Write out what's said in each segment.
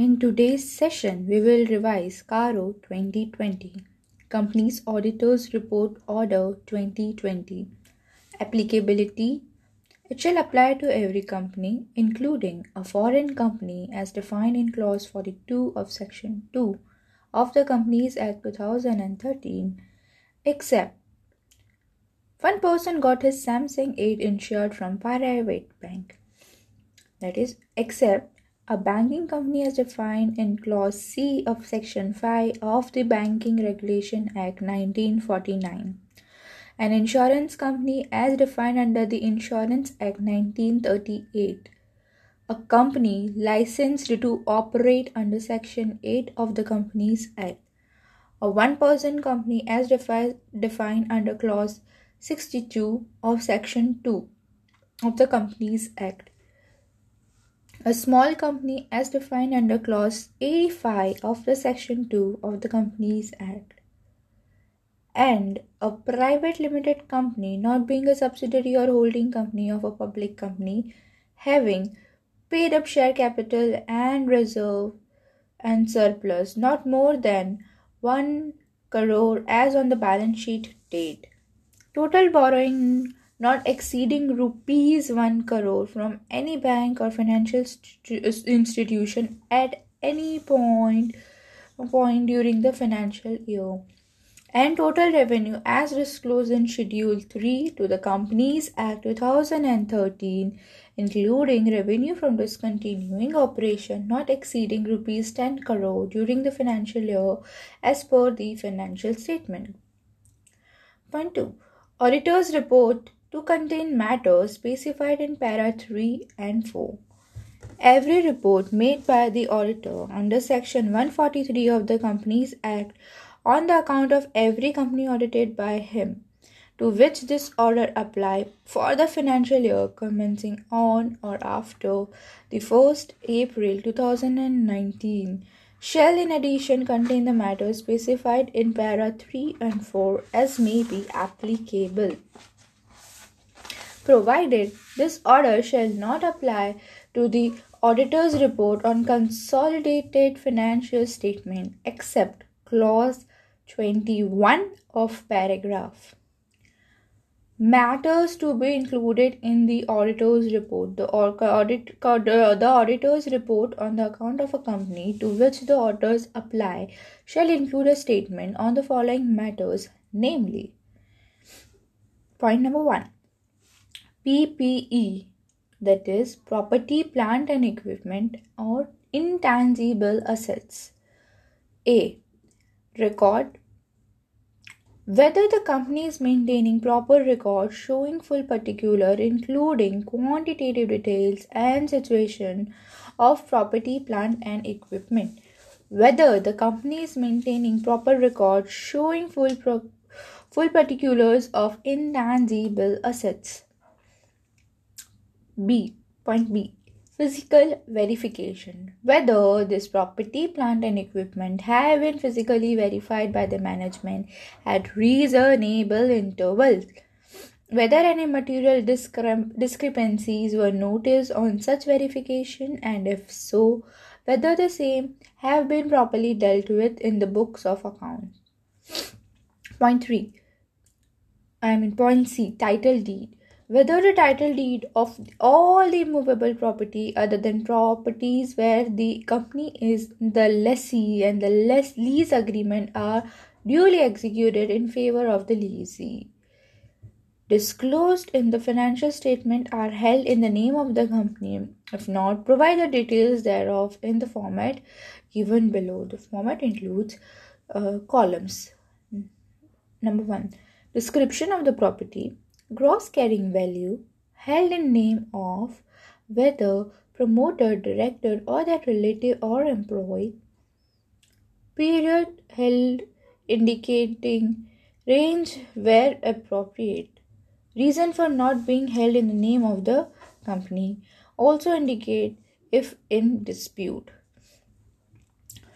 In today's session, we will revise CARO 2020, Companies Auditors Report Order 2020. Applicability It shall apply to every company, including a foreign company as defined in Clause 42 of Section 2 of the Companies Act 2013, except one person got his Samsung 8 insured from private bank. That is, except a banking company as defined in Clause C of Section 5 of the Banking Regulation Act 1949. An insurance company as defined under the Insurance Act 1938. A company licensed to operate under Section 8 of the Companies Act. A one person company as defi- defined under Clause 62 of Section 2 of the Companies Act. A small company as defined under Clause 85 of the Section 2 of the Companies Act. And a private limited company not being a subsidiary or holding company of a public company having paid up share capital and reserve and surplus not more than 1 crore as on the balance sheet date. Total borrowing not exceeding rupees 1 crore from any bank or financial institution at any point point during the financial year. And total revenue as disclosed in schedule 3 to the companies act 2013 including revenue from discontinuing operation not exceeding rupees 10 crore during the financial year as per the financial statement. Point 2 Auditor's report to contain matters specified in para 3 and 4. Every report made by the auditor under section 143 of the Companies Act on the account of every company audited by him to which this order apply for the financial year commencing on or after the 1st April 2019 shall in addition contain the matters specified in para 3 and 4 as may be applicable provided this order shall not apply to the auditor's report on consolidated financial statement except clause 21 of paragraph matters to be included in the auditor's report. The, audit, the auditor's report on the account of a company to which the orders apply shall include a statement on the following matters, namely, point number one, PPE, that is, property, plant, and equipment, or intangible assets. A. Record whether the company is maintaining proper records showing full particular including quantitative details and situation of property plant and equipment whether the company is maintaining proper records showing full pro- full particulars of intangible assets b point b Physical verification. Whether this property, plant, and equipment have been physically verified by the management at reasonable intervals. Whether any material discre- discrepancies were noticed on such verification, and if so, whether the same have been properly dealt with in the books of accounts. Point 3. I mean, point C title deed whether the title deed of all the movable property other than properties where the company is the lessee and the less lease agreement are duly executed in favor of the lessee. Disclosed in the financial statement are held in the name of the company if not provide the details thereof in the format given below. The format includes uh, columns. Number 1 description of the property gross carrying value held in name of whether promoter, director, or that relative or employee. Period held indicating range where appropriate. Reason for not being held in the name of the company also indicate if in dispute.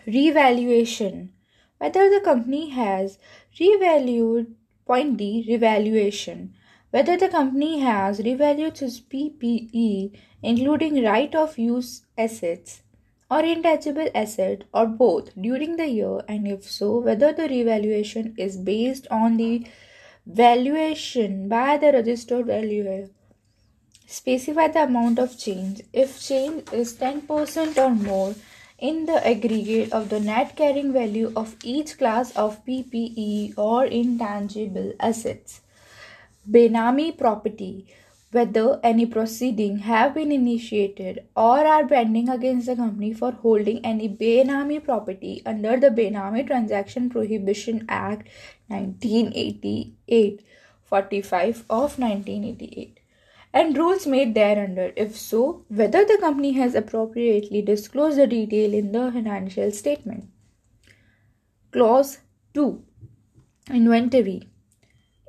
Revaluation whether the company has revalued point D revaluation whether the company has revalued its PPE, including right of use assets, or intangible asset or both during the year and if so whether the revaluation is based on the valuation by the registered valuer specify the amount of change if change is 10% or more in the aggregate of the net carrying value of each class of PPE or intangible assets. Benami property whether any proceeding have been initiated or are pending against the company for holding any Benami property under the Benami Transaction Prohibition Act 1988 45 of 1988 and rules made thereunder. If so, whether the company has appropriately disclosed the detail in the financial statement. Clause 2 Inventory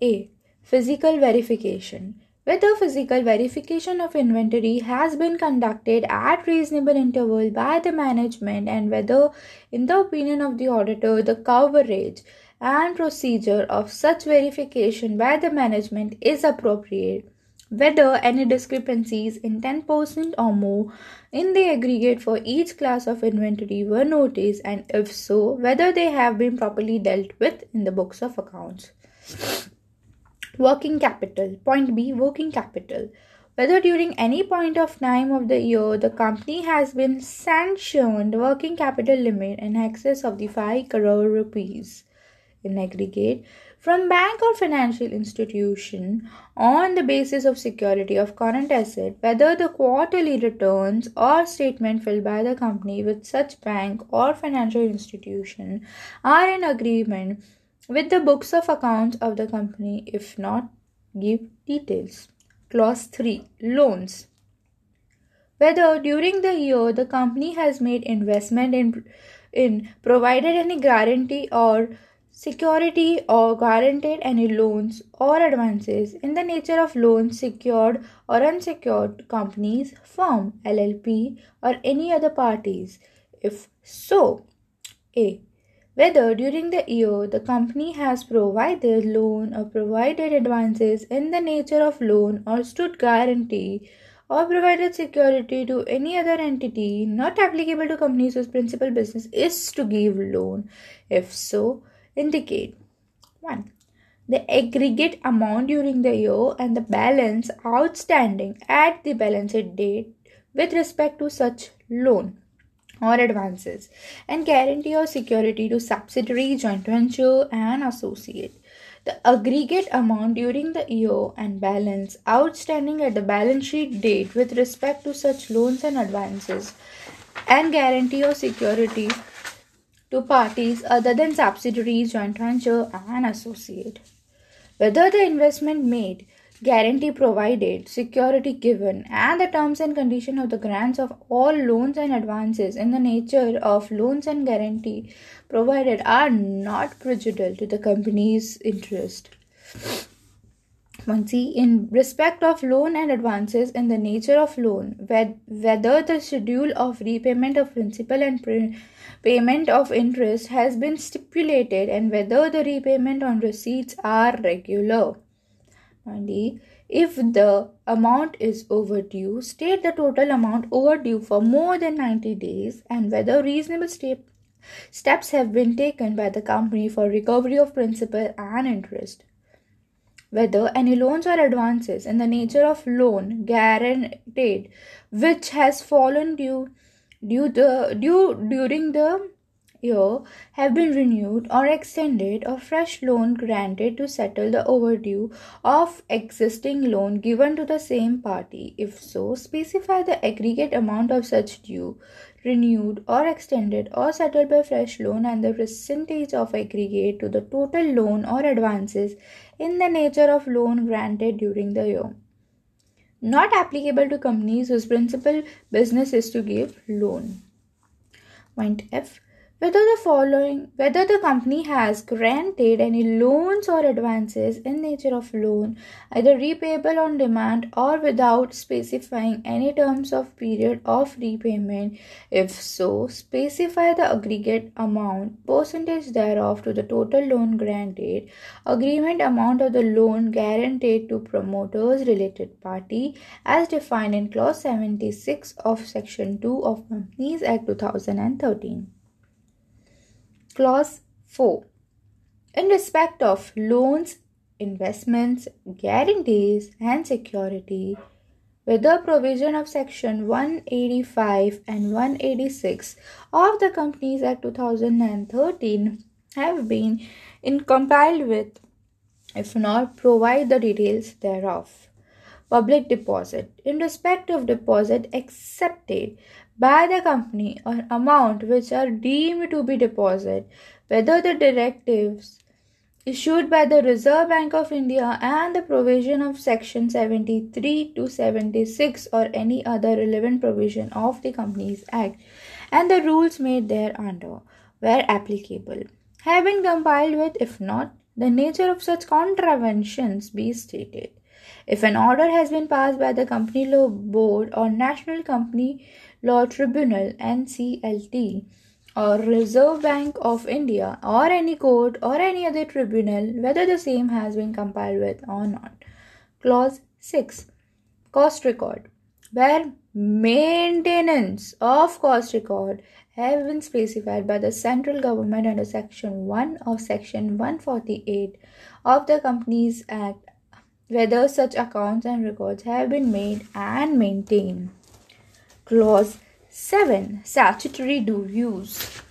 A. Physical verification. Whether physical verification of inventory has been conducted at reasonable interval by the management and whether, in the opinion of the auditor, the coverage and procedure of such verification by the management is appropriate whether any discrepancies in 10% or more in the aggregate for each class of inventory were noticed and if so whether they have been properly dealt with in the books of accounts working capital. Point b working capital. Whether during any point of time of the year the company has been sanctioned working capital limit in excess of the 5 crore rupees in aggregate from bank or financial institution on the basis of security of current asset whether the quarterly returns or statement filed by the company with such bank or financial institution are in agreement with the books of accounts of the company if not give details clause 3 loans whether during the year the company has made investment in in provided any guarantee or security or guaranteed any loans or advances in the nature of loans secured or unsecured companies, firm, LLP, or any other parties? If so, A. Whether during the year the company has provided loan or provided advances in the nature of loan or stood guarantee or provided security to any other entity not applicable to companies whose principal business is to give loan. If so, indicate 1. The aggregate amount during the year and the balance outstanding at the balance date with respect to such loan or advances and guarantee or security to subsidiary, joint venture, and associate. The aggregate amount during the year and balance outstanding at the balance sheet date with respect to such loans and advances and guarantee or security to parties other than subsidiaries, joint venture, and associate. Whether the investment made, guarantee provided, security given, and the terms and conditions of the grants of all loans and advances in the nature of loans and guarantee provided are not prejudicial to the company's interest. One see in respect of loan and advances in the nature of loan, whether the schedule of repayment of principal and payment of interest has been stipulated and whether the repayment on receipts are regular. Finally, if the amount is overdue, state the total amount overdue for more than 90 days and whether reasonable step, steps have been taken by the company for recovery of principal and interest. Whether any loans or advances in the nature of loan guaranteed which has fallen due due, the, due during the year have been renewed or extended or fresh loan granted to settle the overdue of existing loan given to the same party if so specify the aggregate amount of such due renewed or extended or settled by fresh loan and the percentage of aggregate to the total loan or advances in the nature of loan granted during the year not applicable to companies whose principal business is to give loan. Point F. whether the following whether the company has granted any loans or advances in nature of loan either repayable on demand or without specifying any terms of period of repayment. If so specify the aggregate amount percentage thereof to the total loan granted agreement amount of the loan guaranteed to promoters related party as defined in clause 76 of section 2 of companies act 2013 Clause 4. In respect of loans, investments, guarantees, and security, the provision of Section 185 and 186 of the Companies Act 2013 have been in compiled with, if not provide the details thereof. Public deposit. In respect of deposit accepted by the company or amount which are deemed to be deposit, whether the directives issued by the Reserve Bank of India and the provision of section 73 to 76 or any other relevant provision of the Companies Act and the rules made thereunder were applicable. Have been with if not the nature of such contraventions be stated. If an order has been passed by the company law board or national company Law Tribunal NCLT or Reserve Bank of India or any court or any other tribunal whether the same has been complied with or not. Clause 6 Cost record where maintenance of cost record have been specified by the central government under section 1 of section 148 of the Companies Act whether such accounts and records have been made and maintained. Clause 7. Statutory dues.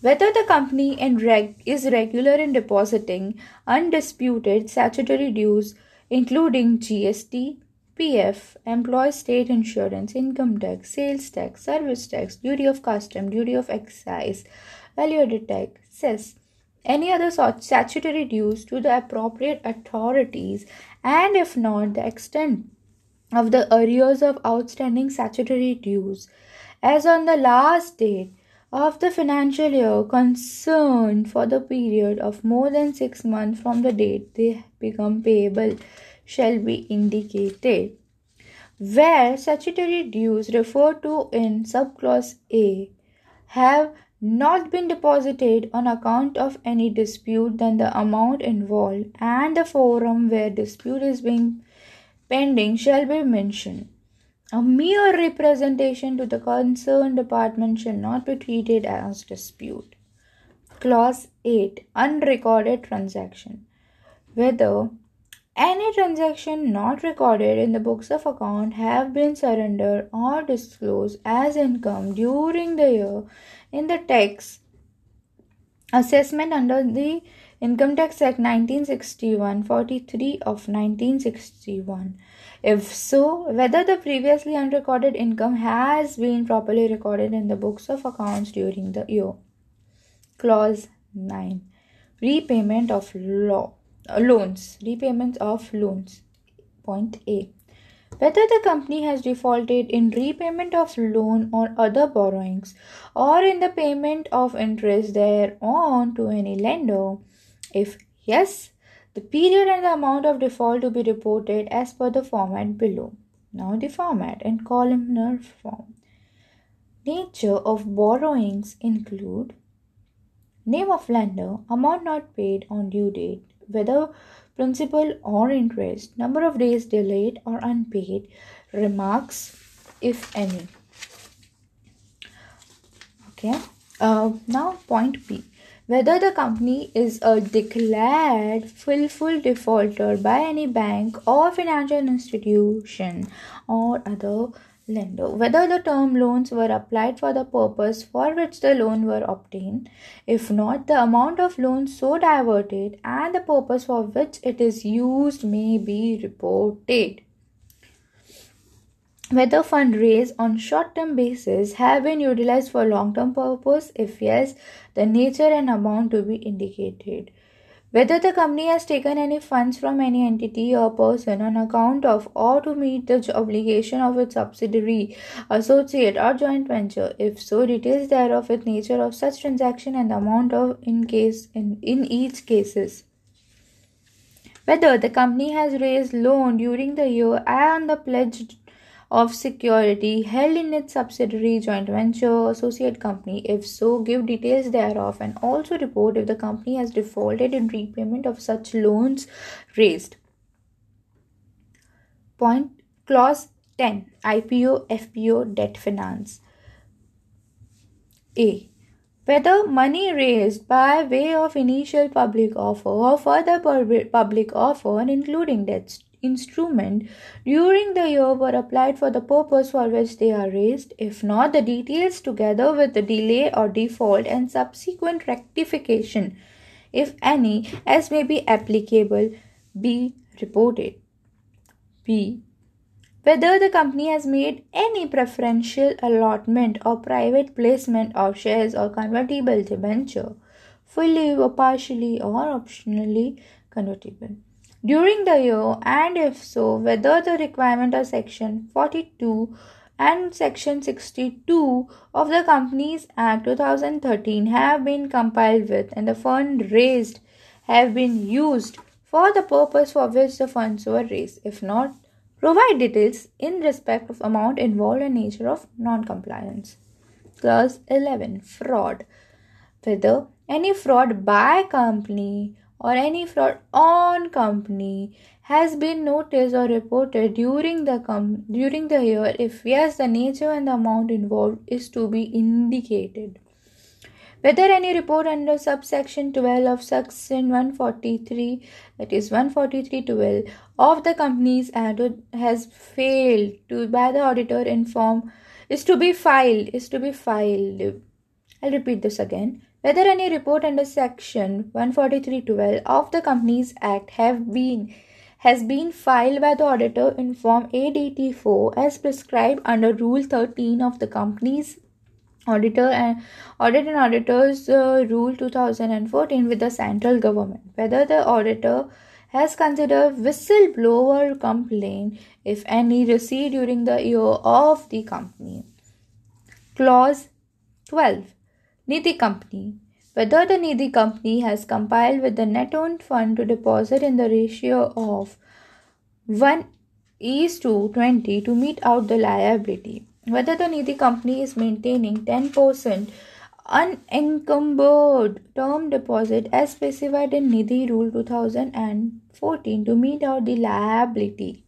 Whether the company reg- is regular in depositing undisputed statutory dues, including GST, PF, employee state insurance, income tax, sales tax, service tax, duty of custom, duty of excise, value added tax, cess, any other statutory dues to the appropriate authorities, and if not, the extent of the arrears of outstanding statutory dues. As on the last date of the financial year concerned for the period of more than 6 months from the date they become payable shall be indicated. Where statutory dues referred to in subclause A have not been deposited on account of any dispute then the amount involved and the forum where dispute is being pending shall be mentioned. A mere representation to the concerned department shall not be treated as dispute. Clause 8 Unrecorded transaction. Whether any transaction not recorded in the books of account have been surrendered or disclosed as income during the year in the tax assessment under the Income Tax Act 1961 43 of 1961. If so, whether the previously unrecorded income has been properly recorded in the books of accounts during the year. Clause 9 Repayment of law, uh, loans. Repayment of loans. Point A. Whether the company has defaulted in repayment of loan or other borrowings or in the payment of interest thereon to any lender if yes, the period and the amount of default to be reported as per the format below. Now the format in columnar form. Nature of borrowings include name of lender, amount not paid on due date, whether principal or interest, number of days delayed or unpaid, remarks, if any. Okay. Uh, now point B whether the company is a declared willful defaulter by any bank or financial institution or other lender. Whether the term loans were applied for the purpose for which the loan were obtained. If not the amount of loans so diverted and the purpose for which it is used may be reported whether fund raised on short term basis have been utilized for long term purpose if yes the nature and amount to be indicated whether the company has taken any funds from any entity or person on account of or to meet the obligation of its subsidiary, associate, or joint venture. If so, details thereof with nature of such transaction and amount of in case in, in each cases. Whether the company has raised loan during the year and the pledged of security held in its subsidiary, joint venture, associate company? If so, give details thereof and also report if the company has defaulted in repayment of such loans raised. Point Clause 10 IPO, FPO, debt finance. A. Whether money raised by way of initial public offer or further public offer, including debts instrument during the year were applied for the purpose for which they are raised. If not, the details together with the delay or default and subsequent rectification, if any, as may be applicable, be reported. B. Whether the company has made any preferential allotment or private placement of shares or convertible debenture, fully or partially or optionally convertible during the year and if so whether the requirement of section 42 and section 62 of the companies act 2013 have been complied with and the fund raised have been used for the purpose for which the funds were raised. If not provide details in respect of amount involved and nature of non-compliance. Clause 11 fraud. Whether any fraud by company or any fraud on company has been noticed or reported during the com- during the year. If yes the nature and the amount involved is to be indicated. Whether any report under subsection 12 of section 143 that is 143.12 of the companies act has failed to by the auditor inform is to be filed is to be filed. I'll repeat this again whether any report under section 143.12 of the Companies Act have been has been filed by the auditor in form ADT4 as prescribed under Rule 13 of the Companies Auditor and Audit and Auditors uh, Rule 2014 with the central government. Whether the auditor has considered whistleblower complaint, if any, received during the year of the company. Clause 12 Nidhi Company. Whether the Nidhi Company has compiled with the net owned fund to deposit in the ratio of 1 is to 20 to meet out the liability. Whether the Nidhi Company is maintaining 10% unencumbered term deposit as specified in Nidhi Rule 2014 to meet out the liability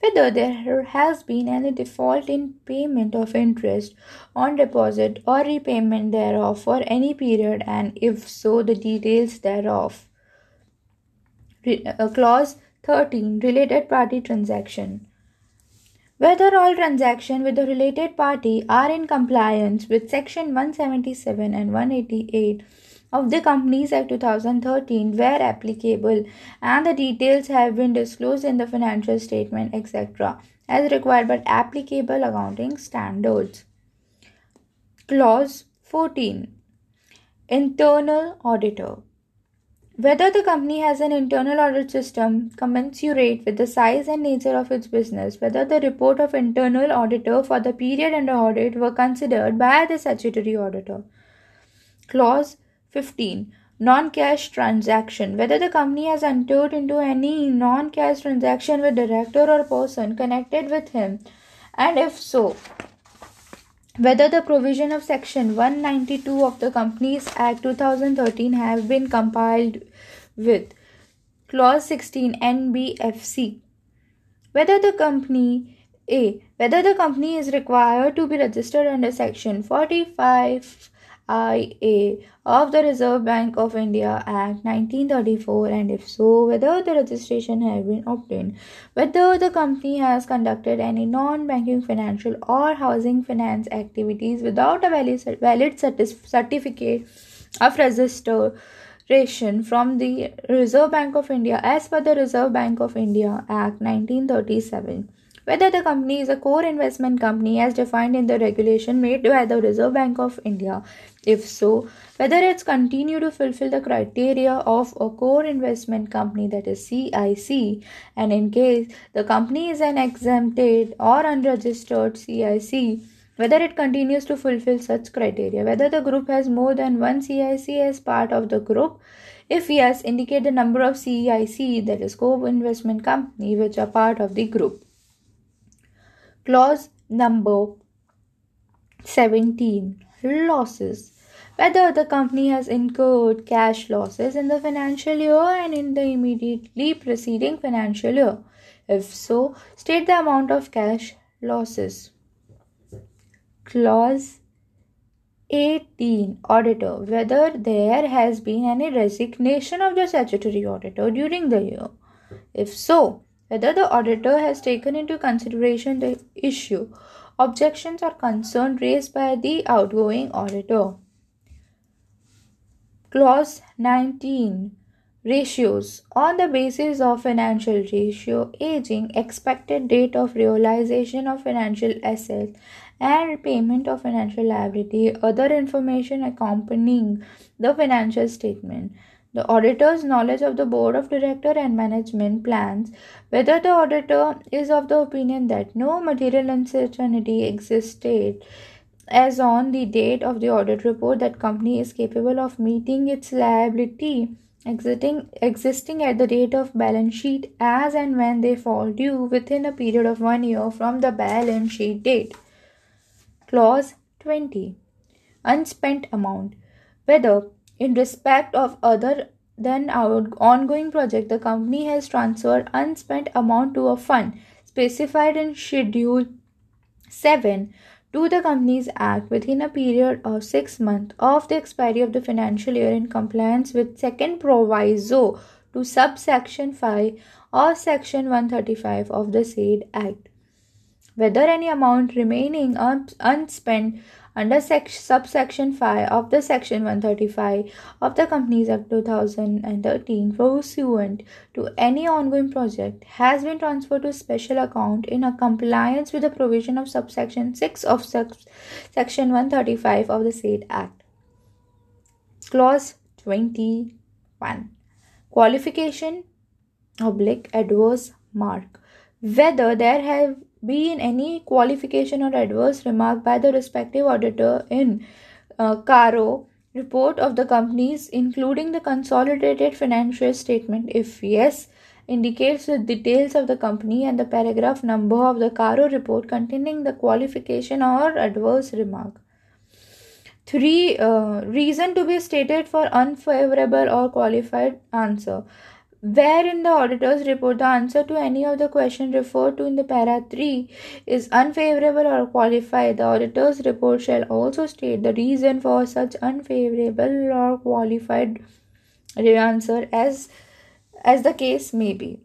whether there has been any default in payment of interest on deposit or repayment thereof for any period, and if so, the details thereof. Re- uh, clause 13 Related Party Transaction whether all transactions with the related party are in compliance with section 177 and 188 of the Companies Act 2013 where applicable and the details have been disclosed in the financial statement etc as required by applicable accounting standards. Clause 14 Internal Auditor whether the company has an internal audit system commensurate with the size and nature of its business, whether the report of internal auditor for the period under audit were considered by the statutory auditor. Clause 15. Non cash transaction. Whether the company has entered into any non cash transaction with director or person connected with him, and if so, whether the provision of section 192 of the Companies Act 2013 have been compiled with clause 16 NBFC whether the company a whether the company is required to be registered under section 45 IA of the Reserve Bank of India Act 1934 and if so whether the registration has been obtained whether the company has conducted any non-banking financial or housing finance activities without a valid, valid certificate of registration from the Reserve Bank of India as per the Reserve Bank of India Act 1937 whether the company is a core investment company as defined in the regulation made by the Reserve Bank of India. If so, whether it's continue to fulfill the criteria of a core investment company that is CIC, and in case the company is an exempted or unregistered CIC, whether it continues to fulfill such criteria, whether the group has more than one CIC as part of the group, if yes, indicate the number of CIC, that is core investment company, which are part of the group. Clause number 17. Losses. Whether the company has incurred cash losses in the financial year and in the immediately preceding financial year. If so, state the amount of cash losses. Clause 18 Auditor Whether there has been any resignation of the statutory auditor during the year. If so, whether the auditor has taken into consideration the issue, objections or concern raised by the outgoing auditor. Clause 19 Ratios On the basis of financial ratio, aging, expected date of realization of financial assets, and repayment of financial liability, other information accompanying the financial statement. The auditor's knowledge of the board of director and management plans, whether the auditor is of the opinion that no material uncertainty existed as on the date of the audit report that company is capable of meeting its liability existing existing at the date of balance sheet as and when they fall due within a period of one year from the balance sheet date Clause 20. Unspent amount. Whether, in respect of other than our ongoing project, the company has transferred unspent amount to a fund specified in Schedule 7 to the Companies Act within a period of six months of the expiry of the financial year in compliance with second proviso to subsection 5 or section 135 of the said act. Whether any amount remaining unspent under sec- subsection 5 of the section 135 of the Companies Act 2013 pursuant to any ongoing project has been transferred to special account in a compliance with the provision of subsection 6 of section 135 of the said act. Clause 21 qualification oblique adverse mark. Whether there have been any qualification or adverse remark by the respective auditor in uh, CARO report of the companies, including the consolidated financial statement? If yes, indicates the details of the company and the paragraph number of the CARO report containing the qualification or adverse remark. 3. Uh, reason to be stated for unfavorable or qualified answer where in the auditor's report the answer to any of the questions referred to in the para 3 is unfavorable or qualified. The auditor's report shall also state the reason for such unfavorable or qualified answer as as the case may be.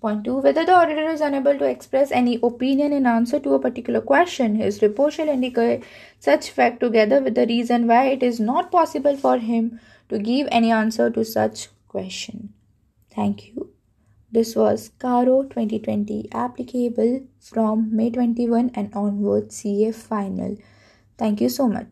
Point 2 whether the auditor is unable to express any opinion in answer to a particular question his report shall indicate such fact together with the reason why it is not possible for him to give any answer to such question Thank you. This was CARO 2020 applicable from May 21 and onwards CA final. Thank you so much.